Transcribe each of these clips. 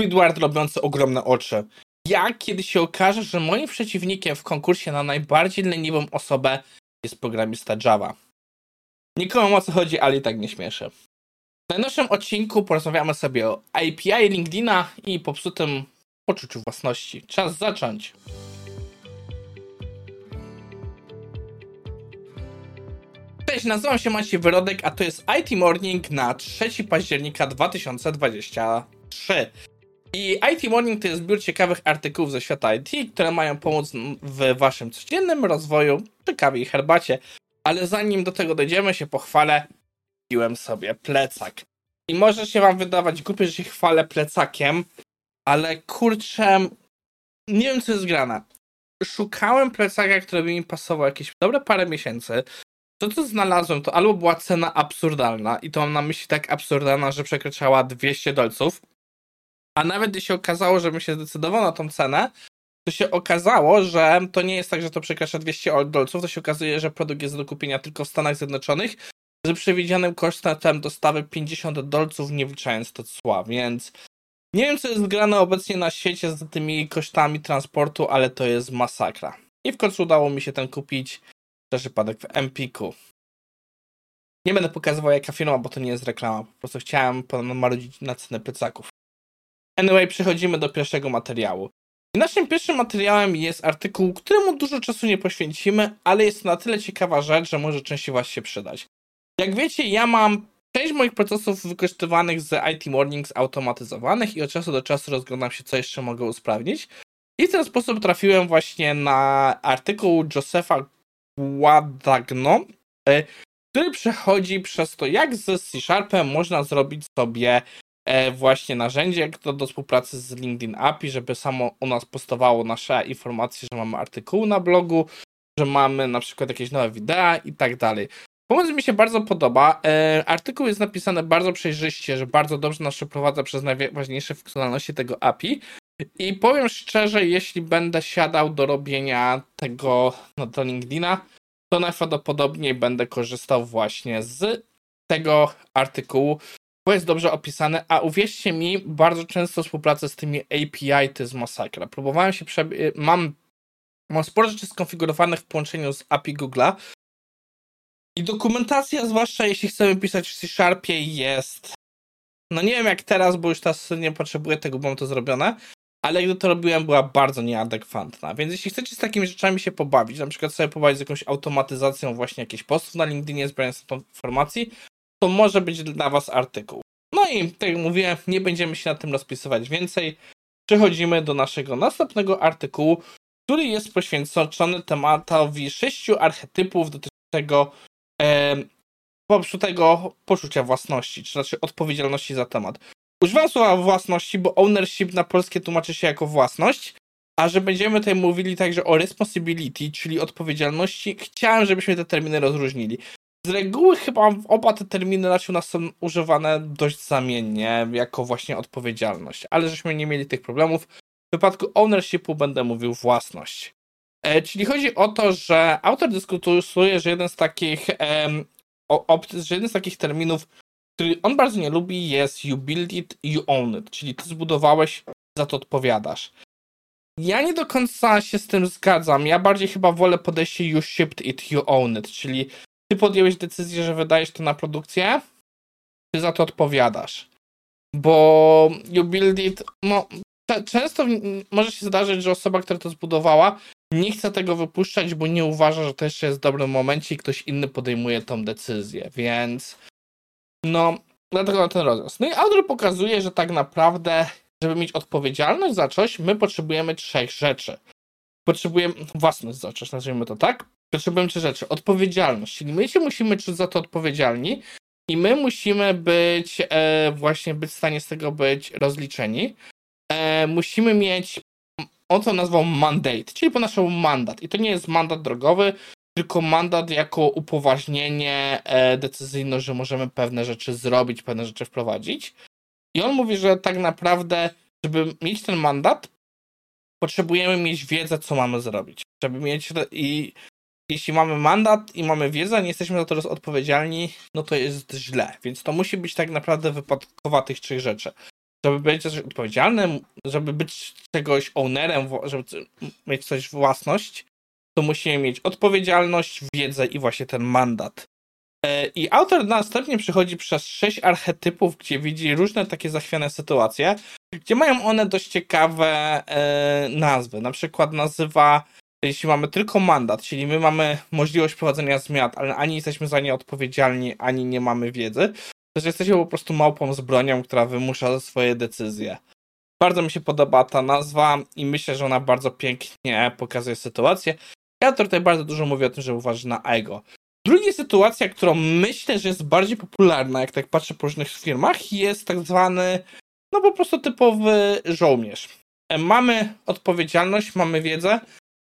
Squidward robiący ogromne oczy. Jak kiedy się okaże, że moim przeciwnikiem w konkursie na najbardziej leniwą osobę jest programista Java. Nikomu o co chodzi, ale i tak nie śmieszę. W najnowszym odcinku porozmawiamy sobie o API LinkedIna i popsutym poczuciu własności. Czas zacząć. Cześć, nazywam się Maciej Wyrodek, a to jest IT Morning na 3 października 2023. I IT Morning to jest zbiór ciekawych artykułów ze świata IT, które mają pomóc w waszym codziennym rozwoju przy kawie i herbacie. Ale zanim do tego dojdziemy, się pochwalę, kupiłem sobie plecak. I może się wam wydawać głupie, że się chwalę plecakiem, ale kurczę, nie wiem co jest grane. Szukałem plecaka, który by mi pasował jakieś dobre parę miesięcy. To, co znalazłem, to albo była cena absurdalna, i to mam na myśli tak absurdalna, że przekraczała 200 dolców, a nawet gdy się okazało, że bym się zdecydował na tą cenę, to się okazało, że to nie jest tak, że to przekracza 200 dolców, to się okazuje, że produkt jest do kupienia tylko w Stanach Zjednoczonych z przewidzianym kosztem dostawy 50 dolców, nie wliczając to cła, więc nie wiem, co jest grane obecnie na świecie z tymi kosztami transportu, ale to jest masakra. I w końcu udało mi się ten kupić za przypadek w Empiku. Nie będę pokazywał jaka firma, bo to nie jest reklama. Po prostu chciałem marudzić na cenę plecaków. Anyway, przechodzimy do pierwszego materiału. I naszym pierwszym materiałem jest artykuł, któremu dużo czasu nie poświęcimy, ale jest to na tyle ciekawa rzecz, że może częściej Was się przydać. Jak wiecie, ja mam część moich procesów wykorzystywanych z IT Mornings automatyzowanych i od czasu do czasu rozglądam się, co jeszcze mogę usprawnić. I w ten sposób trafiłem właśnie na artykuł Josefa Guadagno, e, który przechodzi przez to, jak z C-Sharpem można zrobić sobie właśnie narzędzie do, do współpracy z LinkedIn API, żeby samo u nas postowało nasze informacje, że mamy artykuł na blogu, że mamy na przykład jakieś nowe wideo i tak dalej. Pomysł mi się bardzo podoba. E, artykuł jest napisany bardzo przejrzyście, że bardzo dobrze nas przeprowadza przez najważniejsze funkcjonalności tego API. I powiem szczerze, jeśli będę siadał do robienia tego no, do LinkedIna, to najprawdopodobniej będę korzystał właśnie z tego artykułu, bo jest dobrze opisane, a uwierzcie mi, bardzo często współpraca z tymi API to jest masakra. Próbowałem się prze... mam, mam sporo rzeczy skonfigurowanych w połączeniu z API Google'a i dokumentacja, zwłaszcza jeśli chcemy pisać w C-Sharpie jest no nie wiem jak teraz, bo już teraz nie potrzebuję tego, bo mam to zrobione, ale gdy to robiłem, była bardzo nieadekwatna. Więc jeśli chcecie z takimi rzeczami się pobawić, na przykład sobie pobawić z jakąś automatyzacją właśnie jakichś postów na LinkedInie, zbierając informacji, to może być dla Was artykuł. No i tak jak mówiłem, nie będziemy się na tym rozpisywać więcej. Przechodzimy do naszego następnego artykułu, który jest poświęcony tematowi sześciu archetypów dotyczącego e, poprzutego poczucia własności, czy znaczy odpowiedzialności za temat. Używam słowa własności, bo ownership na polskie tłumaczy się jako własność, a że będziemy tutaj mówili także o responsibility, czyli odpowiedzialności, chciałem, żebyśmy te terminy rozróżnili. Z reguły chyba oba te terminy raczej u nas są używane dość zamiennie, jako właśnie odpowiedzialność, ale żeśmy nie mieli tych problemów. W wypadku ownershipu będę mówił własność. E, czyli chodzi o to, że autor dyskutuje, że jeden z takich e, że jeden z takich terminów, który on bardzo nie lubi, jest you build it, you own it, czyli ty zbudowałeś, za to odpowiadasz. Ja nie do końca się z tym zgadzam. Ja bardziej chyba wolę podejście you shipped it, you own it, czyli ty podjęłeś decyzję, że wydajesz to na produkcję, ty za to odpowiadasz. Bo you build it, no, często może się zdarzyć, że osoba, która to zbudowała, nie chce tego wypuszczać, bo nie uważa, że to jeszcze jest w dobrym momencie i ktoś inny podejmuje tą decyzję, więc no, dlatego ten rozjazd. No i autor pokazuje, że tak naprawdę, żeby mieć odpowiedzialność za coś, my potrzebujemy trzech rzeczy. Potrzebujemy własność za coś, nazwijmy to tak. Potrzebujemy trzy rzeczy. Odpowiedzialność, czyli my się musimy czuć za to odpowiedzialni i my musimy być e, właśnie być w stanie z tego być rozliczeni. E, musimy mieć on to nazwał mandate, czyli po naszemu mandat. I to nie jest mandat drogowy, tylko mandat jako upoważnienie e, decyzyjne, że możemy pewne rzeczy zrobić, pewne rzeczy wprowadzić. I on mówi, że tak naprawdę, żeby mieć ten mandat, potrzebujemy mieć wiedzę, co mamy zrobić. Żeby mieć i jeśli mamy mandat i mamy wiedzę, nie jesteśmy za to odpowiedzialni, no to jest źle. Więc to musi być tak naprawdę wypadkowa tych trzech rzeczy. żeby być też odpowiedzialnym, żeby być czegoś ownerem, żeby mieć coś własność, to musimy mieć odpowiedzialność, wiedzę i właśnie ten mandat. E, I autor następnie przechodzi przez sześć archetypów, gdzie widzi różne takie zachwiane sytuacje, gdzie mają one dość ciekawe e, nazwy. Na przykład nazywa, jeśli mamy tylko mandat, czyli my mamy możliwość prowadzenia zmian, ale ani jesteśmy za nie odpowiedzialni, ani nie mamy wiedzy, to że jesteśmy po prostu małpą z bronią, która wymusza swoje decyzje. Bardzo mi się podoba ta nazwa i myślę, że ona bardzo pięknie pokazuje sytuację. Autor tutaj bardzo dużo mówi o tym, że uważa na ego. Druga sytuacja, którą myślę, że jest bardziej popularna, jak tak patrzę po różnych firmach, jest tak zwany, no po prostu typowy żołnierz. E, mamy odpowiedzialność, mamy wiedzę,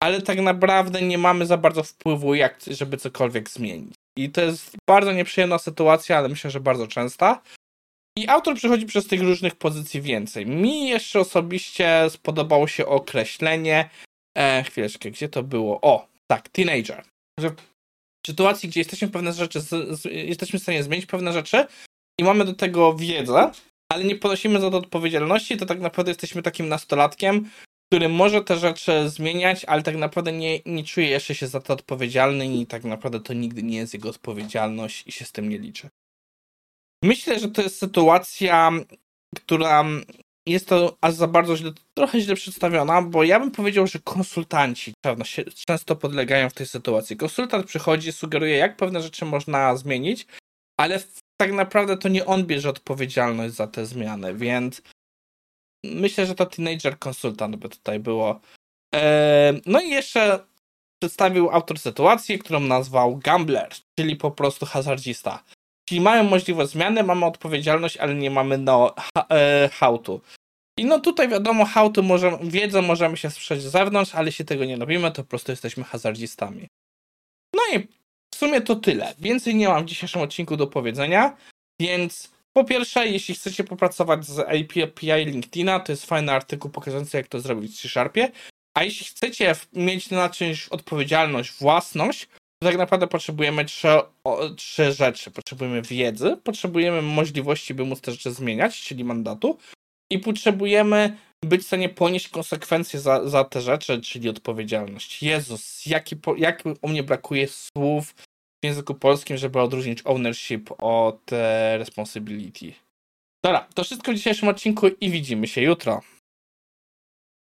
ale tak naprawdę nie mamy za bardzo wpływu, jak, żeby cokolwiek zmienić. I to jest bardzo nieprzyjemna sytuacja, ale myślę, że bardzo częsta. I autor przechodzi przez tych różnych pozycji więcej. Mi jeszcze osobiście spodobało się określenie. E, chwileczkę, gdzie to było? O, tak, teenager. Że w sytuacji, gdzie jesteśmy pewne rzeczy, z, z, jesteśmy w stanie zmienić pewne rzeczy i mamy do tego wiedzę, ale nie ponosimy za to odpowiedzialności, to tak naprawdę jesteśmy takim nastolatkiem, który może te rzeczy zmieniać, ale tak naprawdę nie, nie czuje jeszcze się za to odpowiedzialny i tak naprawdę to nigdy nie jest jego odpowiedzialność i się z tym nie liczy. Myślę, że to jest sytuacja, która jest to aż za bardzo źle, trochę źle przedstawiona, bo ja bym powiedział, że konsultanci często podlegają w tej sytuacji. Konsultant przychodzi, sugeruje, jak pewne rzeczy można zmienić, ale tak naprawdę to nie on bierze odpowiedzialność za te zmiany, więc myślę, że to teenager konsultant by tutaj było. Eee, no i jeszcze przedstawił autor sytuacji, którą nazwał gambler, czyli po prostu hazardzista. Czyli mamy możliwość zmiany, mamy odpowiedzialność, ale nie mamy no, e, how to. I no tutaj wiadomo, how to możemy, możemy się sprzeć z zewnątrz, ale jeśli tego nie robimy, to po prostu jesteśmy hazardzistami. No i w sumie to tyle. Więcej nie mam w dzisiejszym odcinku do powiedzenia, więc po pierwsze, jeśli chcecie popracować z API LinkedIna, to jest fajny artykuł pokazujący, jak to zrobić w C-Sharpie. A jeśli chcecie mieć na czymś odpowiedzialność, własność, to tak naprawdę potrzebujemy trzy, o, trzy rzeczy. Potrzebujemy wiedzy, potrzebujemy możliwości, by móc te rzeczy zmieniać, czyli mandatu, i potrzebujemy być w stanie ponieść konsekwencje za, za te rzeczy, czyli odpowiedzialność. Jezus, jaki, jak u mnie brakuje słów w języku polskim, żeby odróżnić ownership od e, responsibility. Dobra, to wszystko w dzisiejszym odcinku i widzimy się jutro.